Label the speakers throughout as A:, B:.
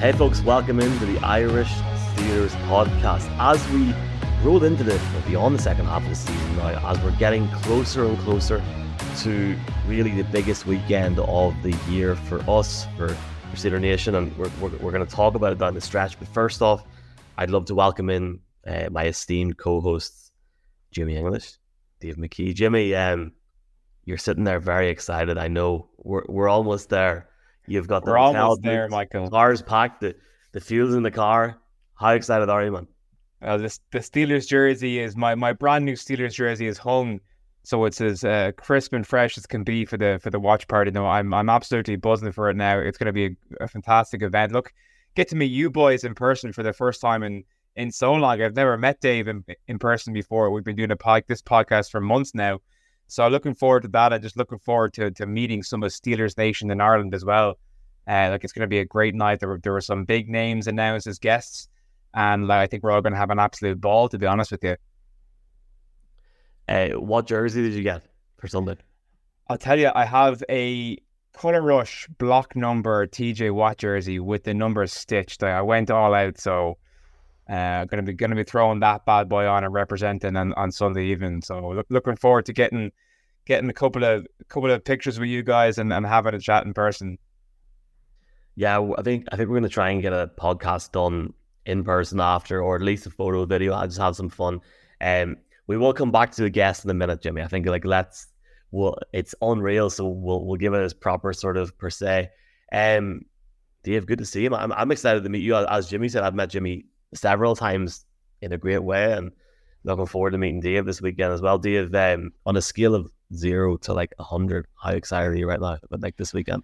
A: Hey, folks, welcome into the Irish Steelers podcast. As we roll into the well, beyond the second half of the season now, as we're getting closer and closer to really the biggest weekend of the year for us, for, for Steeler Nation, and we're, we're, we're going to talk about it down the stretch. But first off, I'd love to welcome in uh, my esteemed co-hosts, Jimmy English, Dave McKee. Jimmy, um, you're sitting there very excited. I know we're we're almost there. You've got
B: the We're almost there, Michael.
A: Cars packed, the, the fuel's in the car. How excited are you, man?
B: Uh, this, the Steelers jersey is my, my brand new Steelers jersey is hung, so it's as uh, crisp and fresh as can be for the for the watch party. No, I'm I'm absolutely buzzing for it now. It's going to be a, a, fantastic event. Look, get to meet you boys in person for the first time in in so long. I've never met Dave in, in person before. We've been doing a pod, this podcast for months now. So looking forward to that. I'm just looking forward to, to meeting some of Steelers Nation in Ireland as well. Uh, like it's going to be a great night. There were, there were some big names announced as guests, and like, I think we're all going to have an absolute ball. To be honest with you.
A: Uh, what jersey did you get for Sunday?
B: I'll tell you, I have a Color Rush block number TJ Watt jersey with the numbers stitched. I went all out, so uh, gonna be gonna be throwing that bad boy on and representing on, on Sunday evening. So look, looking forward to getting getting a couple of couple of pictures with you guys and, and having a chat in person.
A: Yeah, I think I think we're gonna try and get a podcast done in person after, or at least a photo video. I just have some fun. Um, we will come back to the guest in a minute, Jimmy. I think like let's well, it's unreal, so we'll we'll give it as proper sort of per se. Um, Dave, good to see him. I'm I'm excited to meet you. As Jimmy said, I've met Jimmy several times in a great way, and looking forward to meeting Dave this weekend as well. Dave, um, on a scale of zero to like hundred, how excited are you right now about like this weekend?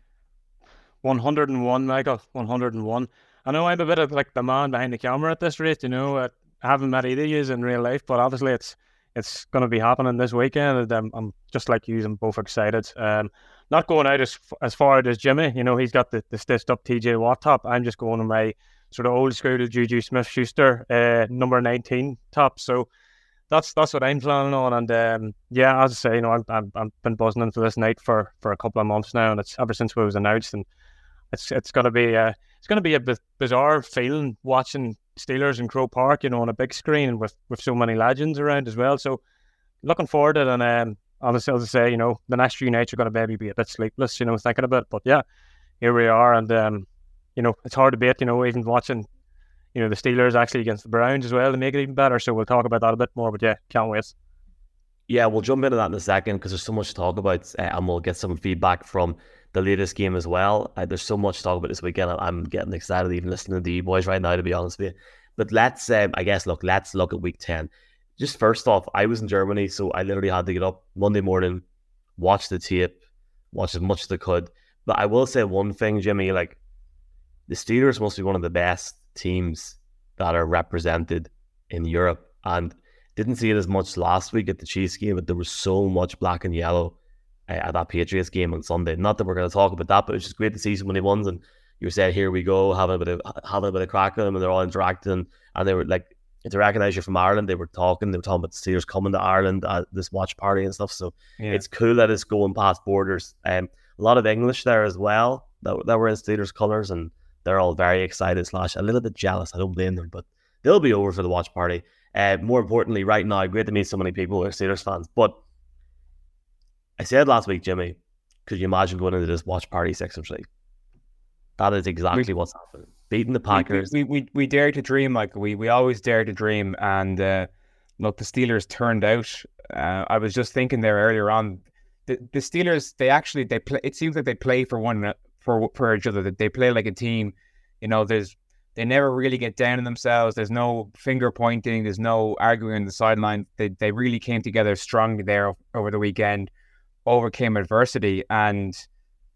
C: One hundred and one, Michael. One hundred and one. I know I'm a bit of like the man behind the camera at this rate. You know, I haven't met either of you in real life, but obviously it's it's going to be happening this weekend, and I'm, I'm just like you. I'm both excited. Um, not going out as as far as Jimmy. You know, he's got the, the stitched up TJ Watt top. I'm just going to my sort of old school Juju Smith Schuster, uh, number 19 top. So that's that's what I'm planning on. And um, yeah, as I say, you know, I've, I've, I've been buzzing for this night for, for a couple of months now, and it's ever since it was announced, and it's it's gonna be a, it's gonna be a bizarre feeling watching Steelers in Croke Park, you know, on a big screen and with with so many legends around as well. So looking forward to it, and um, honestly, as I say, you know, the next few nights are gonna maybe be a bit sleepless, you know, thinking about it. But yeah, here we are, and um, you know, it's hard to beat, you know, even watching, you know, the Steelers actually against the Browns as well to make it even better. So we'll talk about that a bit more, but yeah, can't wait.
A: Yeah, we'll jump into that in a second because there's so much to talk about, uh, and we'll get some feedback from the latest game as well. Uh, there's so much to talk about this weekend. I'm getting excited even listening to you boys right now, to be honest with you. But let's, um, I guess, look, let's look at week 10. Just first off, I was in Germany, so I literally had to get up Monday morning, watch the tape, watch as much as I could. But I will say one thing, Jimmy, like the Steelers must be one of the best teams that are represented in Europe. And didn't see it as much last week at the Chiefs game, but there was so much black and yellow uh, at that Patriots game on Sunday. Not that we're going to talk about that, but it's just great to see so many ones. And you said, "Here we go, having a bit of having a bit of crack with them," and they're all interacting. And they were like, to recognize you from Ireland, they were talking. They were talking about the Steelers coming to Ireland at this watch party and stuff. So yeah. it's cool that it's going past borders. Um, a lot of English there as well that, that were in Steelers colours and they're all very excited slash a little bit jealous. I don't blame them, but they'll be over for the watch party. Uh, more importantly, right now, great to meet so many people who are Steelers fans. But I said last week, Jimmy, could you imagine going into this watch party six and three? That is exactly we, what's happening. Beating the Packers.
B: We we, we, we dare to dream, like we we always dare to dream. And uh, look, the Steelers turned out. Uh, I was just thinking there earlier on. The, the Steelers, they actually they play. It seems like they play for one for for each other. They play like a team. You know, there's they never really get down on themselves. There's no finger pointing. There's no arguing on the sideline. They they really came together strongly there over the weekend, overcame adversity, and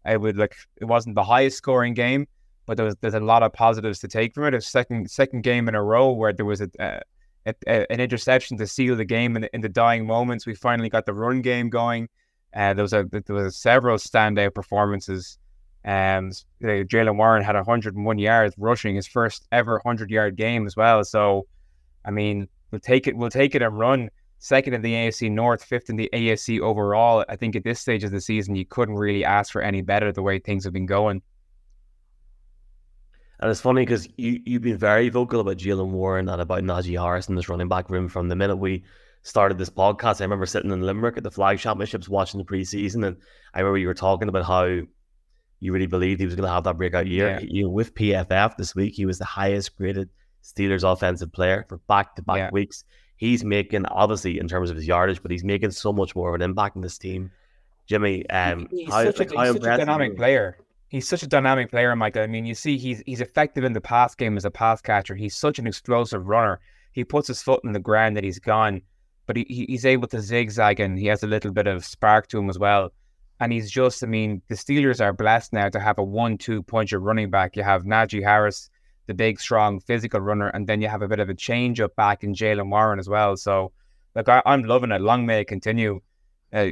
B: I would like it wasn't the highest scoring game, but there was there's a lot of positives to take from it. A second second game in a row where there was a, a, a an interception to seal the game in the, in the dying moments. We finally got the run game going. Uh, there was a there was several standout performances um, Jaylen Warren had 101 yards rushing his first ever 100 yard game as well. So, I mean, we'll take it. We'll take it and run. Second in the AFC North, fifth in the AFC overall. I think at this stage of the season, you couldn't really ask for any better the way things have been going.
A: And it's funny because you, you've been very vocal about Jaylen Warren and about Najee Harris in this running back room from the minute we started this podcast. I remember sitting in Limerick at the flag championships watching the preseason, and I remember you were talking about how you really believed he was going to have that breakout year.
B: Yeah.
A: You know, with PFF this week, he was the highest graded Steelers offensive player for back to back weeks. He's making obviously in terms of his yardage, but he's making so much more of an impact in this team. Jimmy, um,
B: he's
A: how,
B: such, a,
A: like, how
B: he's such a dynamic player. He's such a dynamic player, Michael. I mean, you see, he's he's effective in the pass game as a pass catcher. He's such an explosive runner. He puts his foot in the ground that he's gone, but he, he- he's able to zigzag and he has a little bit of spark to him as well. And he's just, I mean, the Steelers are blessed now to have a one-two puncher running back. You have Najee Harris, the big, strong, physical runner, and then you have a bit of a change up back in Jaylen Warren as well. So, look, I, I'm loving it. Long may it continue. Uh,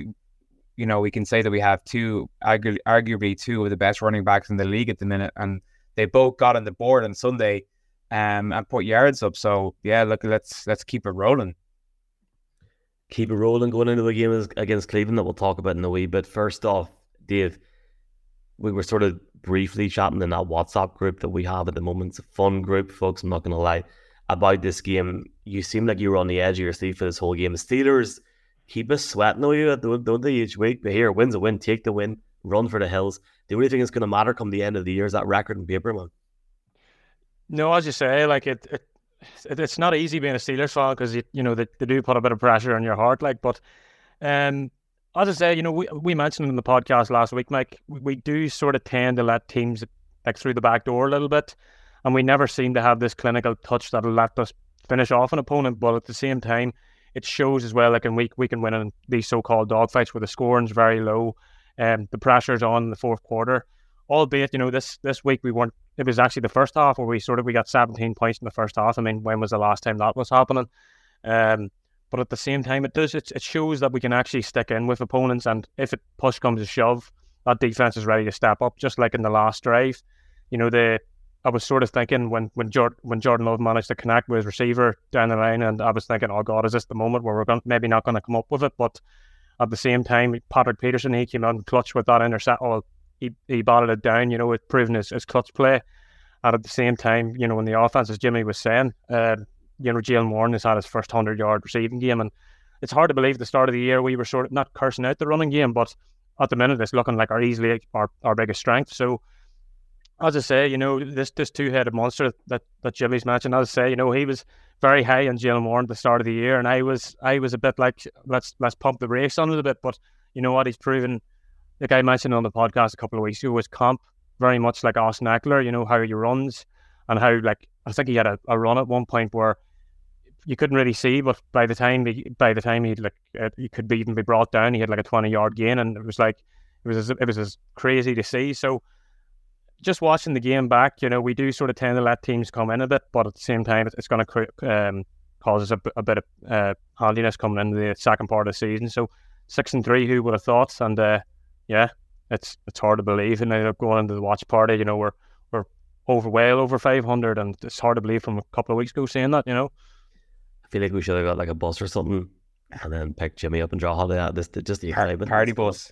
B: you know, we can say that we have two, argu- arguably two of the best running backs in the league at the minute, and they both got on the board on Sunday, um, and put yards up. So yeah, look, let's let's keep it rolling.
A: Keep it rolling going into the game against Cleveland that we'll talk about in a wee bit. First off, Dave, we were sort of briefly chatting in that WhatsApp group that we have at the moment. It's a fun group, folks. I'm not going to lie about this game. You seem like you were on the edge of your seat for this whole game. Steelers keep us sweating on you, don't they, each week? But here, win's a win. Take the win. Run for the hills. The only thing that's going to matter come the end of the year is that record in paper, man.
C: No, as you say, like it, it it's not easy being a Steelers fan because you, you know they, they do put a bit of pressure on your heart. Like, but um, as I say, you know, we we mentioned in the podcast last week, Mike, we, we do sort of tend to let teams like through the back door a little bit, and we never seem to have this clinical touch that'll let us finish off an opponent. But at the same time, it shows as well, like in week we can win in these so-called dogfights where the scoring's very low, and the pressure's on in the fourth quarter. Albeit, you know, this this week we weren't it was actually the first half where we sort of we got 17 points in the first half. I mean, when was the last time that was happening? Um, but at the same time, it does it, it shows that we can actually stick in with opponents, and if it push comes to shove, that defense is ready to step up, just like in the last drive. You know, the I was sort of thinking when when Jordan when Jordan Love managed to connect with his receiver down the line, and I was thinking, oh God, is this the moment where we're going maybe not going to come up with it? But at the same time, Patrick Peterson he came out clutch with that intercept. Oh, he he batted it down. You know, it proving his, his clutch play. And at the same time, you know, in the offense, as Jimmy was saying, uh, you know, Jaylen Warren has had his first hundred yard receiving game, and it's hard to believe the start of the year we were sort of not cursing out the running game, but at the minute it's looking like our easily our, our biggest strength. So as I say, you know, this this two headed monster that, that Jimmy's mentioned, as I say, you know, he was very high on Jaylen Warren at the start of the year, and I was I was a bit like let's let's pump the brakes on it a little bit. But you know what, he's proven like I mentioned on the podcast a couple of weeks ago was comp very much like Austin Ekeler, you know, how he runs and how like I think he had a, a run at one point where you couldn't really see, but by the time he by the time he like uh, he could be, even be brought down, he had like a twenty yard gain, and it was like it was as, it was as crazy to see. So just watching the game back, you know, we do sort of tend to let teams come in a bit, but at the same time, it's going to um, cause us a bit of uh, handiness coming into the second part of the season. So six and three, who would have thought? And uh, yeah, it's it's hard to believe. And ended up going into the watch party, you know, we're we're over well over five hundred, and it's hard to believe from a couple of weeks ago saying that, you know.
A: I feel like we should have got like a bus or something and then pick Jimmy up and draw holiday out. This just the
B: Par- party bus.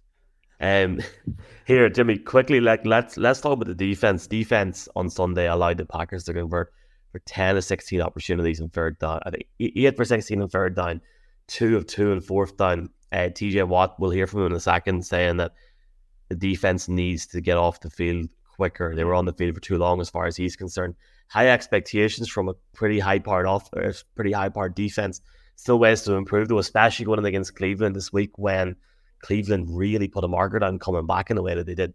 A: Um, here, Jimmy, quickly, like let's let's talk about the defense. Defense on Sunday allowed the Packers to convert for ten to sixteen opportunities in third down. I think eight for sixteen in third down, two of two in fourth down. Uh, TJ Watt, we'll hear from him in a second, saying that the defense needs to get off the field quicker. They were on the field for too long, as far as he's concerned. High expectations from a pretty high part off, uh, pretty high part defense. Still ways to improve, though, especially going in against Cleveland this week when Cleveland really put a marker on coming back in the way that they did.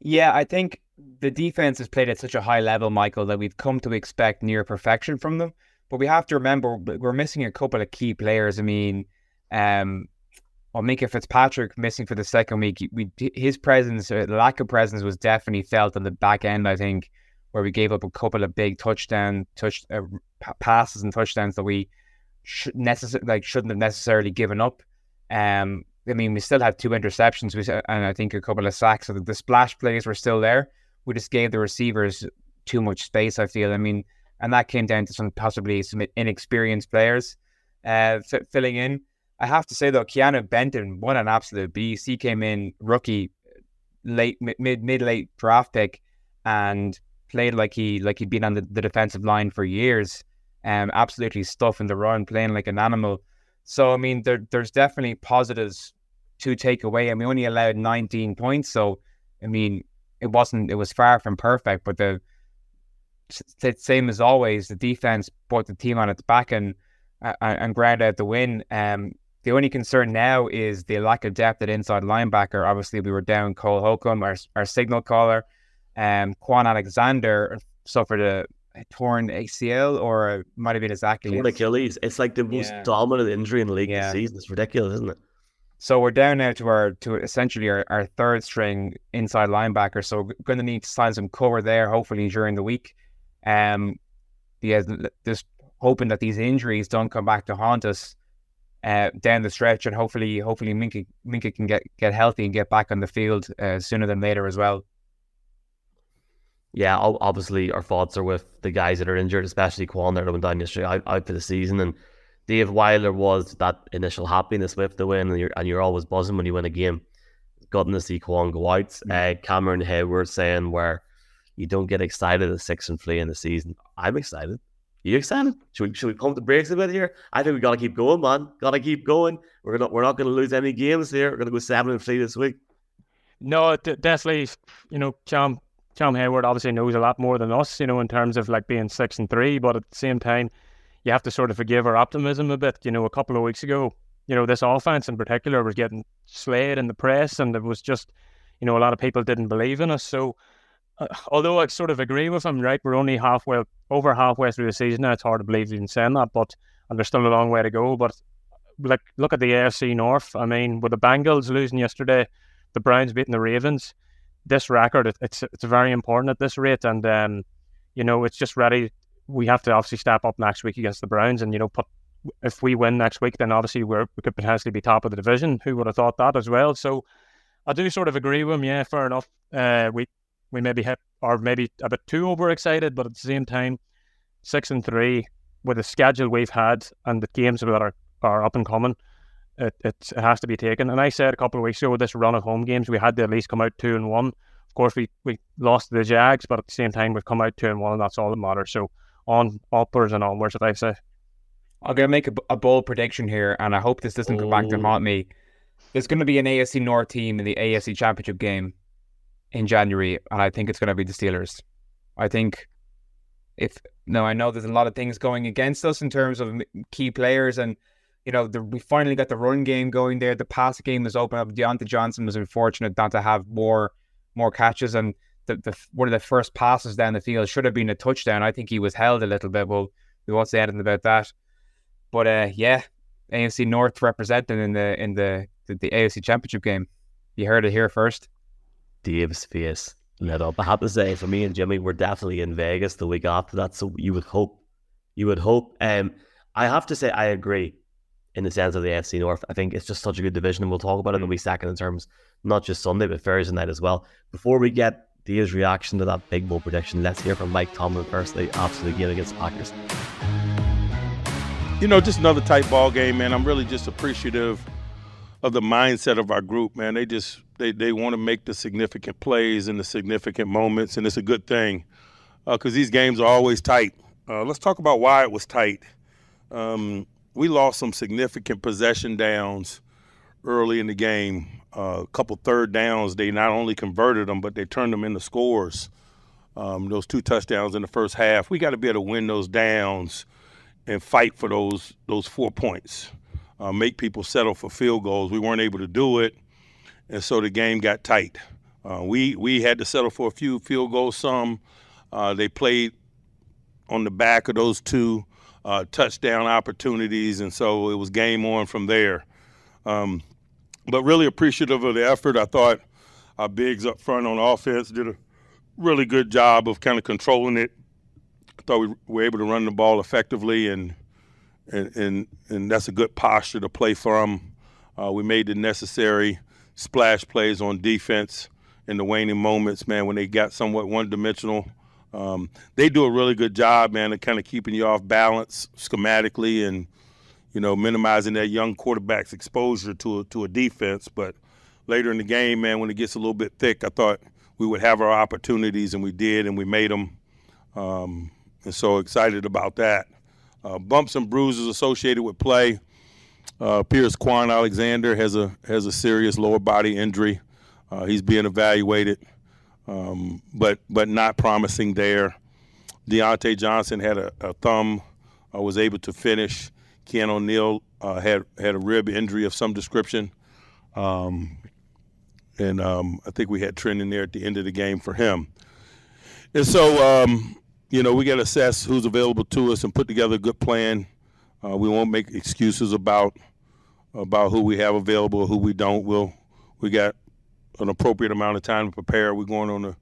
B: Yeah, I think the defense has played at such a high level, Michael, that we've come to expect near perfection from them. But we have to remember we're missing a couple of key players. I mean, um, well, Minkah Fitzpatrick missing for the second week. We his presence, uh, the lack of presence, was definitely felt on the back end. I think where we gave up a couple of big touchdown touch uh, passes and touchdowns that we should necessarily like shouldn't have necessarily given up. Um, I mean, we still had two interceptions, uh, and I think a couple of sacks. So the, the splash plays were still there. We just gave the receivers too much space. I feel. I mean, and that came down to some possibly some inexperienced players uh, f- filling in. I have to say though, Keeanu Benton, what an absolute beast. He came in rookie, late mid mid late draft pick, and played like he like he'd been on the, the defensive line for years, um, absolutely stuffing the run, playing like an animal. So I mean, there there's definitely positives to take away. Mean, we only allowed 19 points, so I mean, it wasn't it was far from perfect, but the same as always, the defense brought the team on its back and uh, and ground out the win. Um, the only concern now is the lack of depth at inside linebacker. Obviously, we were down Cole Holcomb, our, our signal caller. Um, Kwon Alexander suffered a, a torn ACL or it might have been his Achilles.
A: Torn Achilles. It's like the most yeah. dominant injury in the league yeah. this season. It's ridiculous, isn't it?
B: So we're down now to our to essentially our, our third string inside linebacker. So we're going to need to sign some cover there, hopefully during the week. Um, yeah, just hoping that these injuries don't come back to haunt us uh, down the stretch, and hopefully, hopefully Minkah, Minkah can get get healthy and get back on the field uh, sooner than later as well.
A: Yeah, obviously our thoughts are with the guys that are injured, especially Kwon that went down yesterday out, out for the season, and Dave Wilder was that initial happiness with the win, and you're, and you're always buzzing when you win a game. Gotten to see Kwon go out. Mm-hmm. Uh, Cameron Heyward saying where you don't get excited at six and three in the season. I'm excited. You excited? Should we should we pump the brakes a bit here? I think we gotta keep going, man. Gotta keep going. We're not we're not gonna lose any games here. We're gonna go seven and three this week.
C: No, definitely. You know, Cham Cham Heyward obviously knows a lot more than us. You know, in terms of like being six and three, but at the same time you have to sort of forgive our optimism a bit. You know, a couple of weeks ago, you know, this offense in particular was getting slayed in the press, and it was just, you know, a lot of people didn't believe in us. So, although I sort of agree with him, right, we're only halfway over halfway through the season now. It's hard to believe even saying that, but and there's still a long way to go. But like, look at the AFC North. I mean, with the Bengals losing yesterday, the Browns beating the Ravens. This record, it, it's it's very important at this rate, and um, you know, it's just ready we have to obviously step up next week against the Browns, and you know, put if we win next week, then obviously we're, we could potentially be top of the division. Who would have thought that as well? So I do sort of agree with him. Yeah, fair enough. Uh, we we maybe hit or maybe a bit too overexcited, but at the same time, six and three with the schedule we've had and the games that are, are up and coming, it, it, it has to be taken. And I said a couple of weeks ago with this run of home games, we had to at least come out two and one. Of course, we, we lost the Jags, but at the same time, we've come out two and one, and that's all that matters. So on uppers and onwards, should I say?
B: I'm going to make a, a, bold prediction here, and I hope this doesn't come back to oh. haunt me. There's going to be an AFC North team in the AFC Championship game in January, and I think it's going to be the Steelers. I think if no, I know there's a lot of things going against us in terms of key players, and you know the, we finally got the run game going there. The pass game was open up. Diontae Johnson was unfortunate not to have more more catches, and the, the one of the first passes down the field should have been a touchdown. I think he was held a little bit. Well, we won't say anything about that. But uh, yeah, AFC North representing in the in the, the, the AFC Championship game. You heard it here first.
A: Dave's face lit up. I have to say, for me and Jimmy, we're definitely in Vegas the week after that. So you would hope, you would hope. Um, I have to say, I agree in the sense of the AFC North. I think it's just such a good division, and we'll talk about it in the mm. week second in terms not just Sunday but Thursday night as well. Before we get Dave's reaction to that big bowl prediction. Let's hear from Mike Tomlin first. The absolute game against the Packers.
D: You know, just another tight ball game, man. I'm really just appreciative of the mindset of our group, man. They just they, they want to make the significant plays and the significant moments, and it's a good thing because uh, these games are always tight. Uh, let's talk about why it was tight. Um, we lost some significant possession downs early in the game a couple third downs, they not only converted them, but they turned them into scores. Um, those two touchdowns in the first half, we got to be able to win those downs and fight for those those four points. Uh, make people settle for field goals. We weren't able to do it, and so the game got tight. Uh, we we had to settle for a few field goals. Some uh, they played on the back of those two uh, touchdown opportunities, and so it was game on from there. Um, but really appreciative of the effort. I thought our bigs up front on offense did a really good job of kind of controlling it. I thought we were able to run the ball effectively, and and and, and that's a good posture to play from. Uh, we made the necessary splash plays on defense in the waning moments, man, when they got somewhat one-dimensional. Um, they do a really good job, man, of kind of keeping you off balance schematically and – you know, minimizing that young quarterback's exposure to a, to a defense. But later in the game, man, when it gets a little bit thick, I thought we would have our opportunities, and we did, and we made them. Um, and so excited about that. Uh, bumps and bruises associated with play. Uh, Pierce Kwon Alexander has a has a serious lower body injury. Uh, he's being evaluated, um, but but not promising there. Diontae Johnson had a, a thumb, uh, was able to finish. Ken O'Neill uh, had had a rib injury of some description, um, and um, I think we had Trent in there at the end of the game for him. And so, um, you know, we got to assess who's available to us and put together a good plan. Uh, we won't make excuses about about who we have available, who we don't. We'll we got an appropriate amount of time to prepare. We're going on a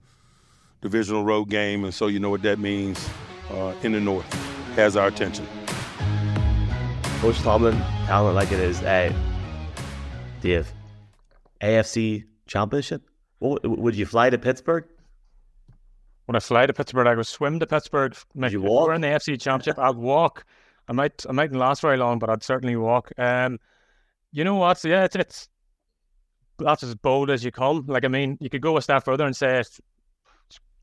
D: divisional road game, and so you know what that means uh, in the north has our attention.
A: Coach Tomlin, talent like it is. Hey, Dave, AFC Championship. Would you fly to Pittsburgh?
C: When I fly to Pittsburgh, I go swim to Pittsburgh.
A: Would you walk?
C: We're in the AFC Championship. I'd walk. I might, I mightn't last very long, but I'd certainly walk. Um, you know what? Yeah, it's it's that's as bold as you come. Like I mean, you could go a step further and say,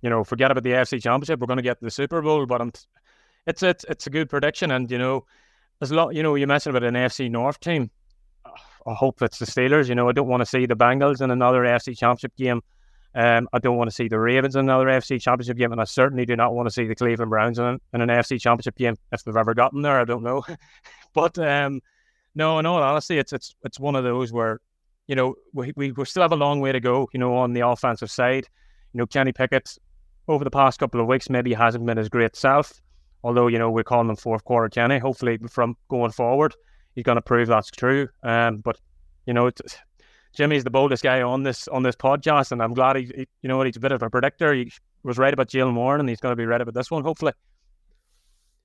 C: you know, forget about the AFC Championship. We're going to get the Super Bowl, but I'm, it's it's it's a good prediction, and you know, there's a lot. You know, you mentioned about an AFC North team. I hope it's the Steelers. You know, I don't want to see the Bengals in another AFC Championship game. Um, I don't want to see the Ravens in another AFC Championship game, and I certainly do not want to see the Cleveland Browns in, in an AFC Championship game if they've ever gotten there. I don't know, but um, no, in all honesty, it's it's it's one of those where you know we, we we still have a long way to go. You know, on the offensive side, you know Kenny Pickett over the past couple of weeks maybe hasn't been his great self. Although you know we're calling him fourth quarter Kenny. Hopefully, from going forward, he's going to prove that's true. Um, but you know, Jimmy's the boldest guy on this on this podcast, and I'm glad he, he you know, he's a bit of a predictor. He was right about Jaylen Warren, and he's going to be right about this one. Hopefully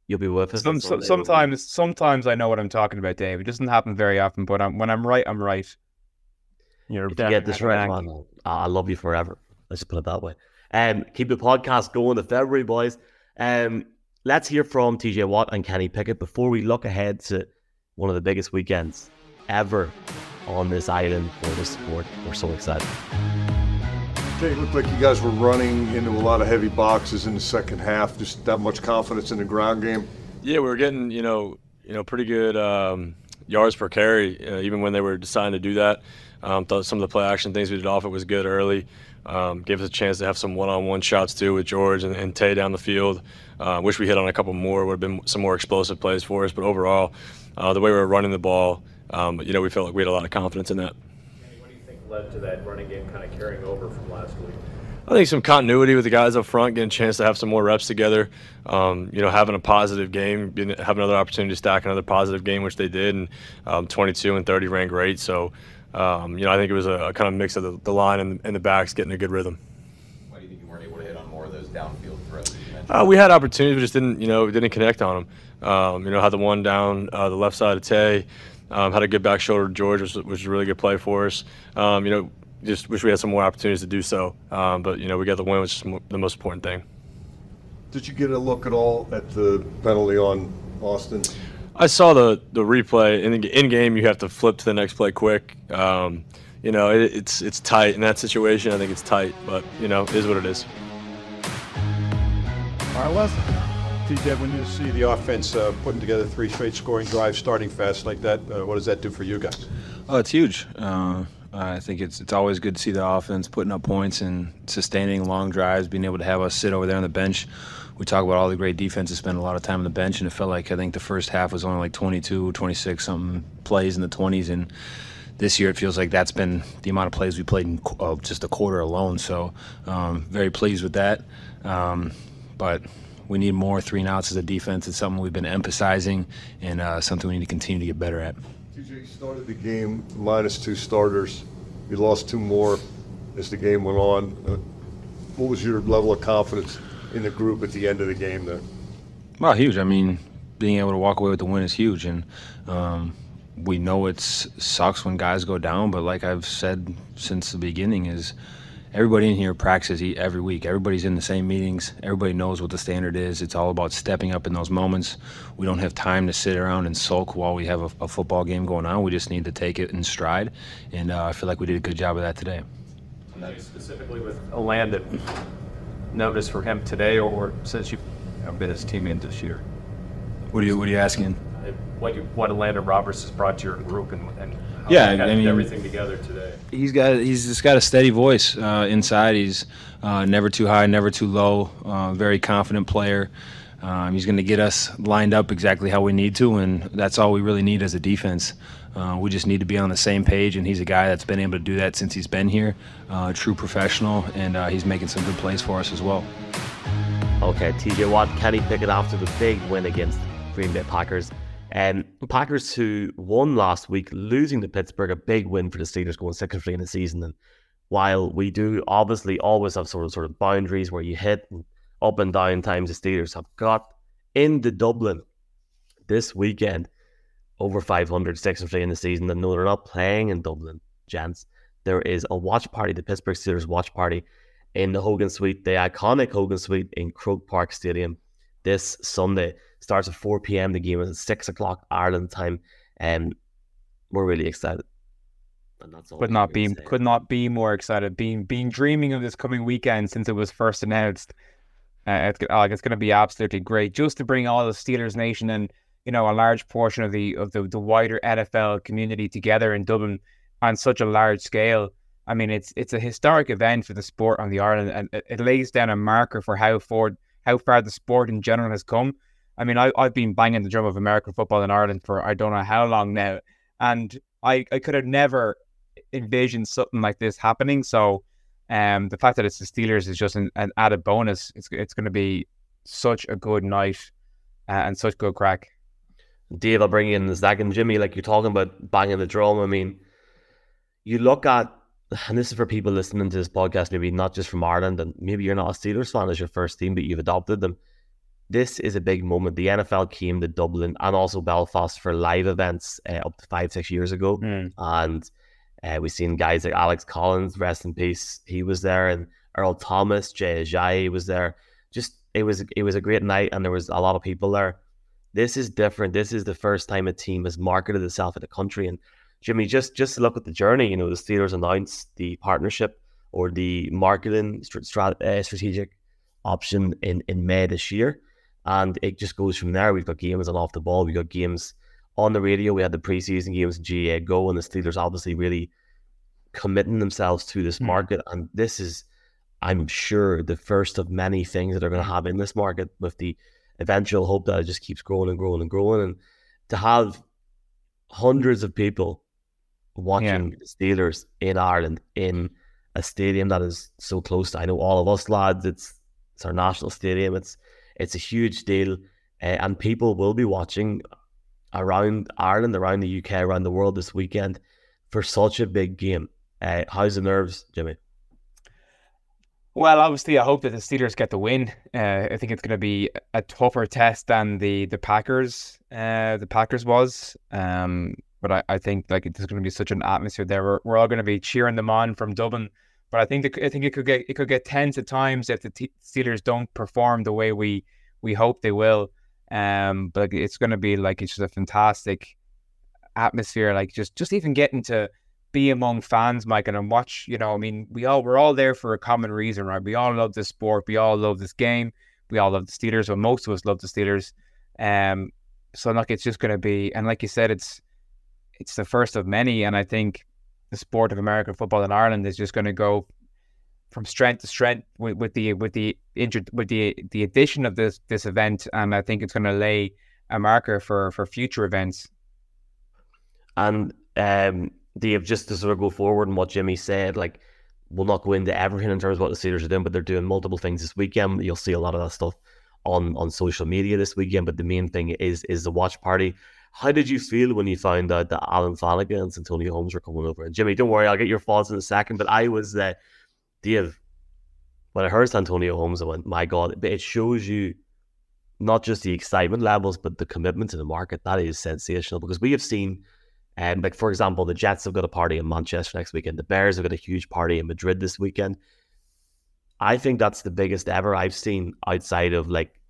A: you'll be with us.
B: Some, so, sometimes, sometimes I know what I'm talking about, Dave. It doesn't happen very often, but I'm, when I'm right, I'm right.
A: You're if you get this right, man, I love you forever. Let's just put it that way. Um, keep the podcast going to February, boys. Um, let's hear from TJ Watt and Kenny Pickett before we look ahead to one of the biggest weekends ever on this island for the sport. We're so excited.
E: Okay, it looked like you guys were running into a lot of heavy boxes in the second half. Just that much confidence in the ground game.
F: Yeah, we were getting you know you know pretty good um, yards per carry, uh, even when they were deciding to do that. Um, thought some of the play action things we did off it was good early. Um, gave us a chance to have some one-on-one shots too with George and, and Tay down the field. Uh, wish we hit on a couple more. Would have been some more explosive plays for us. But overall, uh, the way we were running the ball, um, you know, we felt like we had a lot of confidence in that What do you think
G: led to that running game kind of carrying over from last week?
F: I think some continuity with the guys up front, getting a chance to have some more reps together. Um, you know, having a positive game, being, having another opportunity to stack another positive game, which they did, and um, 22 and 30 ran great. So, um, you know, I think it was a, a kind of mix of the, the line and, and, the backs getting a good rhythm.
G: Why do you think you weren't able to hit on more of those downfield throws?
F: Uh, we had opportunities, we just didn't, you know, didn't connect on them. Um, you know, had the one down uh, the left side of Tay. Um, had a good back shoulder to George, which, which was a really good play for us. Um, you know, just wish we had some more opportunities to do so. Um, but you know, we got the win, which is the most important thing.
E: Did you get a look at all at the penalty on Austin?
F: I saw the the replay. In the, in game, you have to flip to the next play quick. Um, you know, it, it's it's tight in that situation. I think it's tight, but you know, it is what it is.
H: All right, Les. TJ, when you see the offense uh, putting together three straight scoring drives, starting fast like that, uh, what does that do for you guys?
I: Oh, it's huge. Uh, I think it's it's always good to see the offense putting up points and sustaining long drives, being able to have us sit over there on the bench. We talk about all the great defenses spend a lot of time on the bench, and it felt like I think the first half was only like 22, 26 something plays in the 20s, and this year it feels like that's been the amount of plays we played in uh, just a quarter alone. So um, very pleased with that. Um, but we need more three and outs as a defense. It's something we've been emphasizing and uh, something we need to continue to get better at.
E: TJ started the game minus two starters. You lost two more as the game went on. Uh, what was your level of confidence in the group at the end of the game there?
I: Well, huge. I mean, being able to walk away with the win is huge, and um, we know it sucks when guys go down. But like I've said since the beginning, is everybody in here practices every week. Everybody's in the same meetings. Everybody knows what the standard is. It's all about stepping up in those moments. We don't have time to sit around and sulk while we have a, a football game going on. We just need to take it in stride, and uh, I feel like we did a good job of that today.
G: And specifically with a land that noticed for him today, or since you
H: I've been his teammate this year.
I: What are you What are you asking?
G: What you, what Elandon Roberts has brought to your group and, and
I: Yeah,
G: you
I: I
G: kept
I: mean-
G: everything together today.
I: He's got he's just got a steady voice uh, inside. He's uh, never too high, never too low. Uh, very confident player. Um, he's going to get us lined up exactly how we need to, and that's all we really need as a defense. Uh, we just need to be on the same page, and he's a guy that's been able to do that since he's been here. Uh, true professional, and uh, he's making some good plays for us as well.
A: Okay, TJ Watt, Kenny Pickett after the big win against Green Bay Packers? And Packers who won last week, losing to Pittsburgh, a big win for the Steelers going six and three in the season. And while we do obviously always have sort of sort of boundaries where you hit and up and down times, the Steelers have got in the Dublin this weekend over 500, six and three in the season. And no, they're not playing in Dublin, gents. There is a watch party, the Pittsburgh Steelers watch party in the Hogan Suite, the iconic Hogan Suite in Croke Park Stadium this Sunday. Starts at 4 p.m. The game is at 6 o'clock Ireland time. And we're really excited. And that's all
B: could not
A: can
B: be
A: say.
B: could not be more excited. Being being dreaming of this coming weekend since it was first announced. Uh, it's, oh, like, it's going to be absolutely great just to bring all the Steelers nation and you know a large portion of the of the, the wider NFL community together in Dublin on such a large scale. I mean, it's it's a historic event for the sport on the Ireland, and it, it lays down a marker for how forward how far the sport in general has come. I mean, I, I've been banging the drum of American football in Ireland for I don't know how long now, and I, I could have never envisioned something like this happening. So, um, the fact that it's the Steelers is just an, an added bonus. It's it's going to be such a good night uh, and such good crack.
A: Dave, I'll bring in Zach and Jimmy, like you're talking about banging the drum. I mean, you look at, and this is for people listening to this podcast, maybe not just from Ireland, and maybe you're not a Steelers fan as your first team, but you've adopted them. This is a big moment. The NFL came to Dublin and also Belfast for live events uh, up to five, six years ago. And uh, we've seen guys like Alex Collins, rest in peace. He was there, and Earl Thomas, Jay Ajayi was there. Just it was it was a great night, and there was a lot of people there. This is different. This is the first time a team has marketed itself in the country. And Jimmy, just just to look at the journey. You know, the Steelers announced the partnership or the marketing strat, uh, strategic option in in May this year, and it just goes from there. We've got games on off the ball. We've got games on the radio. We had the preseason games in GAAGO, and the Steelers obviously really committing themselves to this market. And this is, I'm sure, the first of many things that are going to have in this market with the eventual hope that it just keeps growing and growing and growing. And to have hundreds of people watching the Steelers in Ireland in a stadium that is so close to, I know all of us lads, it's it's our national stadium. It's it's a huge deal, uh, and people will be watching around Ireland, around the UK, around the world this weekend for such a big game. Uh, how's the nerves, Jimmy?
B: Well, obviously, I hope that the Steelers get the win. Uh, I think it's going to be a tougher test than the the Packers. Uh, the Packers was. Um, but I, I think like there's going to be such an atmosphere there. We're, we're all going to be cheering them on from Dublin. But I think the, I think it could get it could get tense at times if the t- Steelers don't perform the way we we hope they will. Um, but it's going to be like it's just a fantastic atmosphere. Like just just even getting to be among fans, Mike, and watch. You know, I mean, we all we're all there for a common reason, right? We all love this sport. We all love this game. We all love the Steelers, but most of us love the Steelers. Um, so like it's just going to be, and like you said, it's it's the first of many, and I think the sport of American football in Ireland is just going to go from strength to strength with, with the with the intro, with the the addition of this this event, and I think it's going to lay a marker for for future events.
A: And um, Dave, just to sort of go forward and what Jimmy said, like we'll not go into everything in terms of what the Steelers are doing, but they're doing multiple things this weekend. You'll see a lot of that stuff on on social media this weekend. But the main thing is is the watch party. How did you feel when you found out that Alan Faneca and Santonio Holmes were coming over? And Jimmy, don't worry, I'll get your thoughts in a second. But I was, uh, Dave, when I heard Antonio Holmes, I went, my God, but it shows you not just the excitement levels, but the commitment to the market. That is sensational because we have seen, um, like for example, the Jets have got a party in Manchester next weekend. The Bears have got a huge party in Madrid this weekend. I think that's the biggest ever I've seen outside of like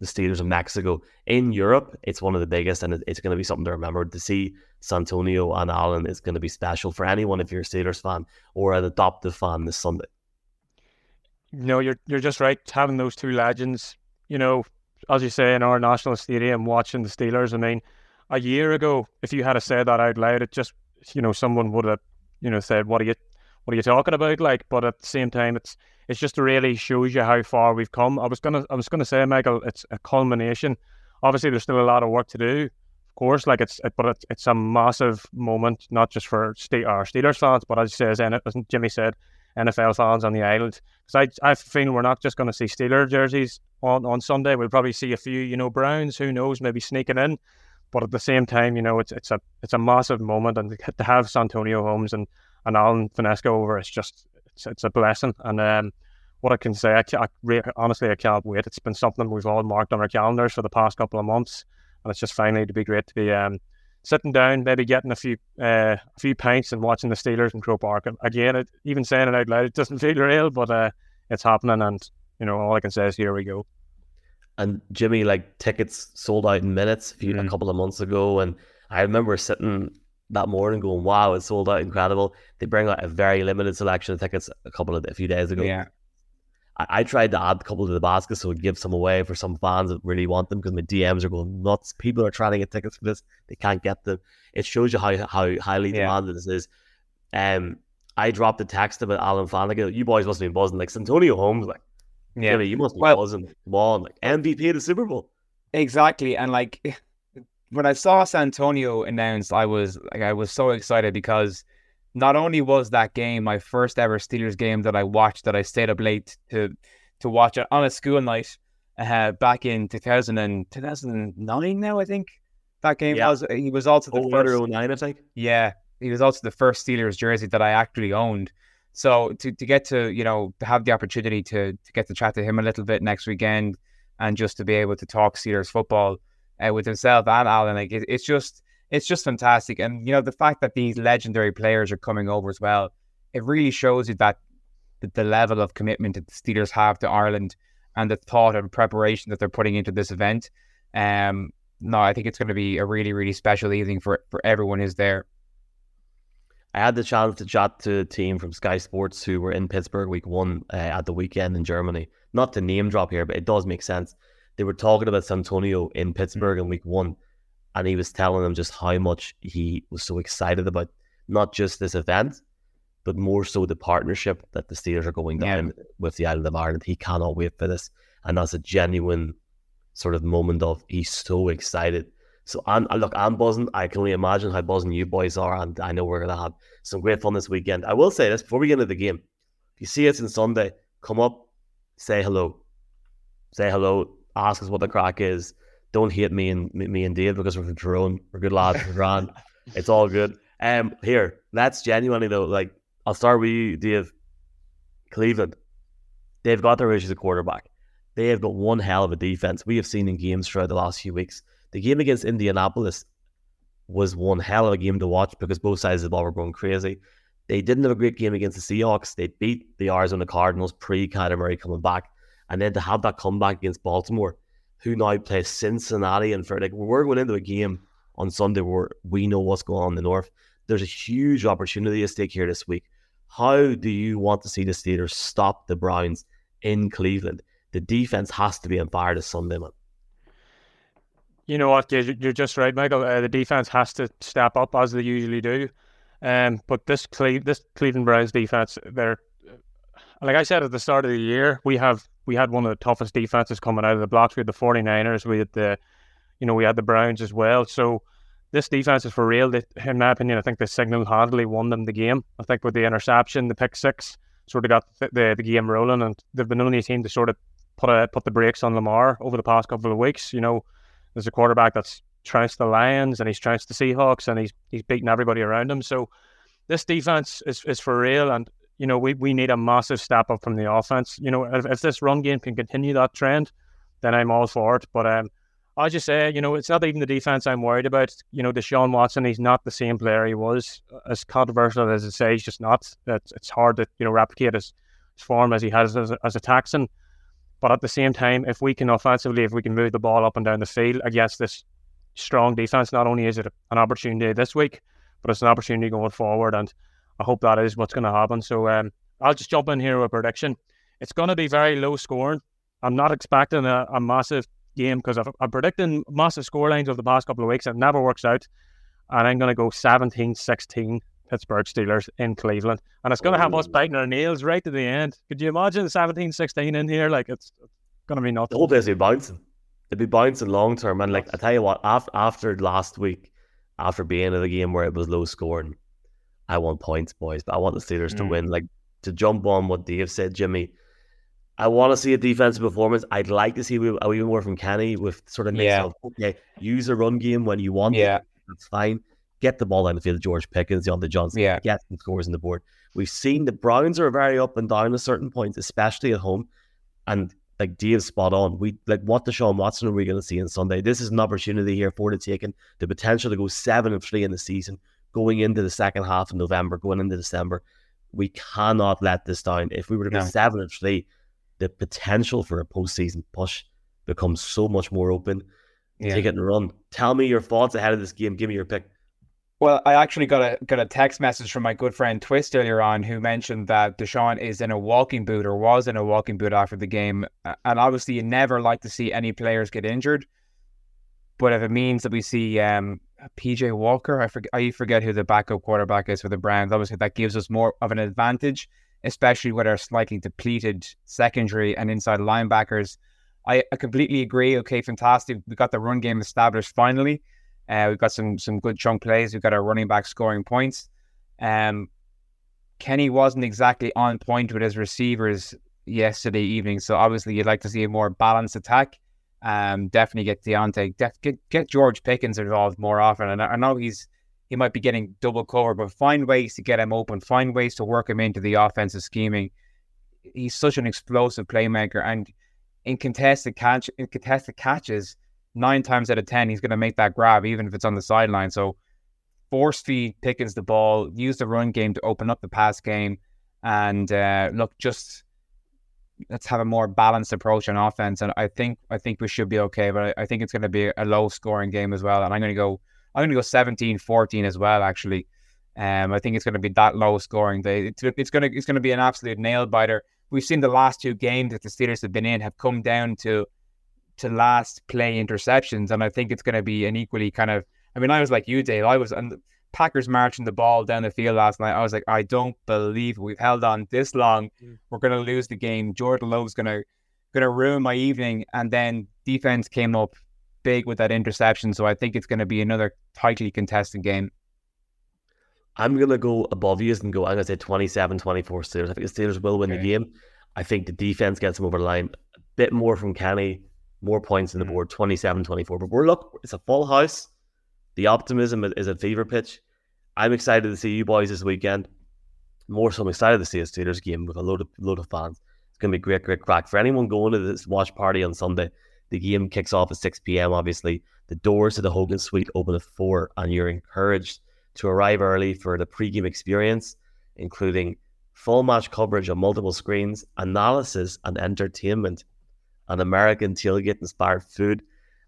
A: the Steelers of Mexico. In Europe, it's one of the biggest, and it's going to be something to remember. To see Santonio and Allen is going to be special for anyone if you're a Steelers fan or an adoptive fan this Sunday.
C: No, you're you're just right. Having those two legends, you know, as you say, in our national stadium watching the Steelers. I mean, a year ago, if you had said that out loud, it just you know someone would have you know said, "What are you, what are you talking about?" Like, but at the same time, it's it's just really shows you how far we've come. I was gonna I was gonna say, Michael, it's a culmination. Obviously, there's still a lot of work to do, of course. Like it's, it, but it's, it's a massive moment, not just for state our Steelers fans, but as you say, as, as Jimmy said, NFL fans on the island. Because I, I feel we're not just going to see Steeler jerseys on, on Sunday. We'll probably see a few, you know, Browns. Who knows? Maybe sneaking in. But at the same time, you know, it's it's a it's a massive moment, and to have Santonio Holmes and and Alan Faneca over, it's just it's, it's a blessing. And um, what I can say, I, I honestly I can't wait. It's been something we've all marked on our calendars for the past couple of months, and it's just finally to be great to be um, sitting down, maybe getting a few uh, a few pints and watching the Steelers in Croke Park. And again, it, even saying it out loud, it doesn't feel real, but uh, it's happening, and you know all I can say is here we go.
A: And Jimmy, like tickets sold out in minutes a, few, mm. a couple of months ago, and I remember sitting that morning going, "Wow, it sold out, incredible!" They bring out a very limited selection of tickets a couple of a few days ago.
B: Yeah.
A: I, I tried to add a couple to the basket so give some away for some fans that really want them because my DMs are going nuts. People are trying to get tickets for this, they can't get them. It shows you how how highly yeah. demanded this is. Um, I dropped a text about Alan Faneca. You boys must have been buzzing like Santonio Holmes, like yeah, you must be well, buzzing. Come on, like MVP of the Super Bowl.
B: Exactly, and like when I saw Santonio announced, I was like, I was so excited because not only was that game my first ever Steelers game that I watched, that I stayed up late to to watch it on a school night uh, back in 2000 and 2009 now, I think. That game yeah. was, he was also the
A: oh, first. 09, I think.
B: Yeah, he was also the first Steelers jersey that I actually owned. So to, to get to, you know, to have the opportunity to, to get to chat to him a little bit next weekend and just to be able to talk Steelers football uh, with himself and Alan, like it, it's just it's just fantastic. And you know, the fact that these legendary players are coming over as well, it really shows you that the, the level of commitment that the Steelers have to Ireland and the thought and preparation that they're putting into this event. Um, no, I think it's going to be a really, really special evening for for everyone who's there.
A: I had the chance to chat to a team from Sky Sports who were in Pittsburgh week one uh, at the weekend in Germany. Not to name drop here, but it does make sense. They were talking about Santonio in Pittsburgh mm-hmm. in week one, and he was telling them just how much he was so excited about not just this event, but more so the partnership that the Steelers are going down yeah. with the island of Ireland. He cannot wait for this, and that's a genuine sort of moment of he's so excited so I'm look, I'm buzzing. I can only imagine how buzzing you boys are, and I know we're gonna have some great fun this weekend. I will say this before we get into the game: if you see us on Sunday, come up, say hello, say hello, ask us what the crack is. Don't hate me and me and Dave because we're from Tyrone. We're good lads. We're grand. It's all good. Um, here, that's genuinely though. Like, I'll start with you, Dave. Cleveland, they've got their issues at quarterback. They have got one hell of a defense. We have seen in games throughout the last few weeks the game against Indianapolis was one hell of a game to watch because both sides of the ball were going crazy. They didn't have a great game against the Seahawks. They beat the Arizona Cardinals pre Kyler Murray coming back. And then to have that comeback against Baltimore, who now plays Cincinnati and for like we're going into a game on Sunday where we know what's going on in the north. There's a huge opportunity at stake here this week. How do you want to see the Steelers stop the Browns in Cleveland? The defense has to be on fire this Sunday, man.
C: You know what? You're just right, Michael. Uh, the defense has to step up as they usually do. Um, but this Cle- this Cleveland Browns defense, they're like I said at the start of the year, we have we had one of the toughest defenses coming out of the blocks. We had the 49ers, we had the you know, we had the Browns as well. So this defense is for real. In my opinion, I think the signal handily won them the game. I think with the interception, the pick six, sort of got the, the, the game rolling, and they've been only team to sort of put a, put the brakes on Lamar over the past couple of weeks. You know, there's a quarterback that's trounced the Lions and he's trounced the Seahawks and he's he's beating everybody around him. So this defense is, is for real and you know we, we need a massive step up from the offense. You know if, if this run game can continue that trend, then I'm all for it. But um, I just say you know it's not even the defense I'm worried about. You know Deshaun Watson, he's not the same player he was. As controversial as it say, he's just not. It's, it's hard to you know replicate his, his form as he has as, as a Texan. But at the same time, if we can offensively, if we can move the ball up and down the field against this strong defense, not only is it an opportunity this week, but it's an opportunity going forward. And I hope that is what's going to happen. So um, I'll just jump in here with a prediction. It's going to be very low scoring. I'm not expecting a, a massive game because I'm predicting massive score lines over the past couple of weeks. It never works out. And I'm going to go 17 16 Pittsburgh Steelers in Cleveland. And it's going to have us biting our nails right to the end. Could you imagine 17 16 in here? Like, it's going to be nothing.
A: The whole place will be bouncing. They'll be bouncing long term. And, like, I tell you what, after, after last week, after being in the game where it was low scoring, I want points, boys. But I want the Steelers mm. to win. Like, to jump on what Dave said, Jimmy. I want to see a defensive performance. I'd like to see a wee more from Kenny with sort of mix yeah. of okay, use a run game when you want
B: yeah.
A: it. That's fine get the ball down the field. George Pickens, Diontae Johnson,
B: yeah.
A: get some scores on the board. We've seen the Browns are very up and down at certain points, especially at home. And like Dave's spot on. We like what Deshaun Watson are we going to see on Sunday? This is an opportunity here for the taking, the potential to go seven and three in the season, going into the second half of November, going into December. We cannot let this down. If we were to go no. seven and three, the potential for a postseason push becomes so much more open. Yeah. Take it and run. Tell me your thoughts ahead of this game. Give me your pick.
B: Well, I actually got a got a text message from my good friend Twist earlier on, who mentioned that Deshaun is in a walking boot or was in a walking boot after the game, and obviously you never like to see any players get injured. But if it means that we see um, PJ Walker, I forget I forget who the backup quarterback is for the Browns. Obviously, that gives us more of an advantage, especially with our slightly depleted secondary and inside linebackers. I, I completely agree. Okay, fantastic. We got the run game established finally. Uh, we've got some some good chunk plays. We've got our running back scoring points. Um, Kenny wasn't exactly on point with his receivers yesterday evening, so obviously you'd like to see a more balanced attack. Um, definitely get Diontae, def- get get George Pickens involved more often. And I, I know he's he might be getting double covered, but find ways to get him open, find ways to work him into the offensive scheming. He's such an explosive playmaker, and in contested catch in contested catches, nine times out of ten, he's going to make that grab, even if it's on the sideline. So force feed Pickens the ball, use the run game to open up the pass game, and uh, look, just let's have a more balanced approach on offense. And I think I think we should be okay, but I, I think it's going to be a low scoring game as well. And I'm going to go I'm going to go 17-14 as well. Actually, um, I think it's going to be that low scoring. It's, it's going to it's going to be an absolute nail biter. We've seen the last two games that the Steelers have been in have come down to to last play interceptions. And I think it's going to be an equally kind of, I mean, I was like you, Dave. I was, and Packers marching the ball down the field last night. I was like, I don't believe we've held on this long. Mm. We're going to lose the game. Jordan Love's going to, going to ruin my evening. And then defense came up big with that interception. So I think it's going to be another tightly contested game.
A: I'm going to go above you and go, I'm going to say 27 24 Steelers. I think the Steelers will win okay. the game. I think the defense gets them over the line. A bit more from Kenny more points in the mm. board 27 24. But we're look, it's a full house. The optimism is a fever pitch. I'm excited to see you boys this weekend. More so, I'm excited to see a Steelers game with a load of load of fans. It's going to be great, great crack for anyone going to this watch party on Sunday. The game kicks off at 6 p.m. Obviously, the doors to the Hogan Suite open at four, and you're encouraged to arrive early for the pre-game experience, including full match coverage on multiple screens, analysis, and entertainment an American tailgate inspired food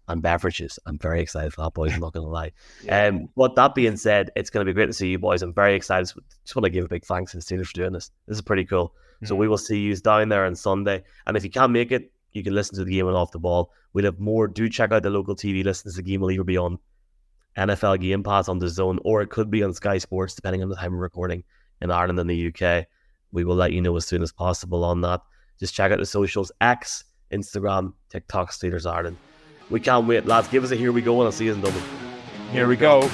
A: and beverages. I'm very excited for that, boys. I'm not going to lie. yeah. Um, but that being said, it's going to be great to see you boys. I'm very excited. Just want to give a big thanks to the Steelers for doing this. This is pretty cool. Mm-hmm. So we will see you down there on Sunday. And if you can't make it, you can listen to the game and off the ball. We'll have more. Do check out the local TV Listen to The game will either be on NFL Game Pass on DAZN, or it could be on Sky Sports, depending on the time of recording in Ireland and the UK. We will let you know as soon as possible on that. Just check out the socials. X Instagram, TikTok, Steelers Ireland. We can't wait, lads. Give us a here we go, and I'll see you in Dublin.
B: Here we go.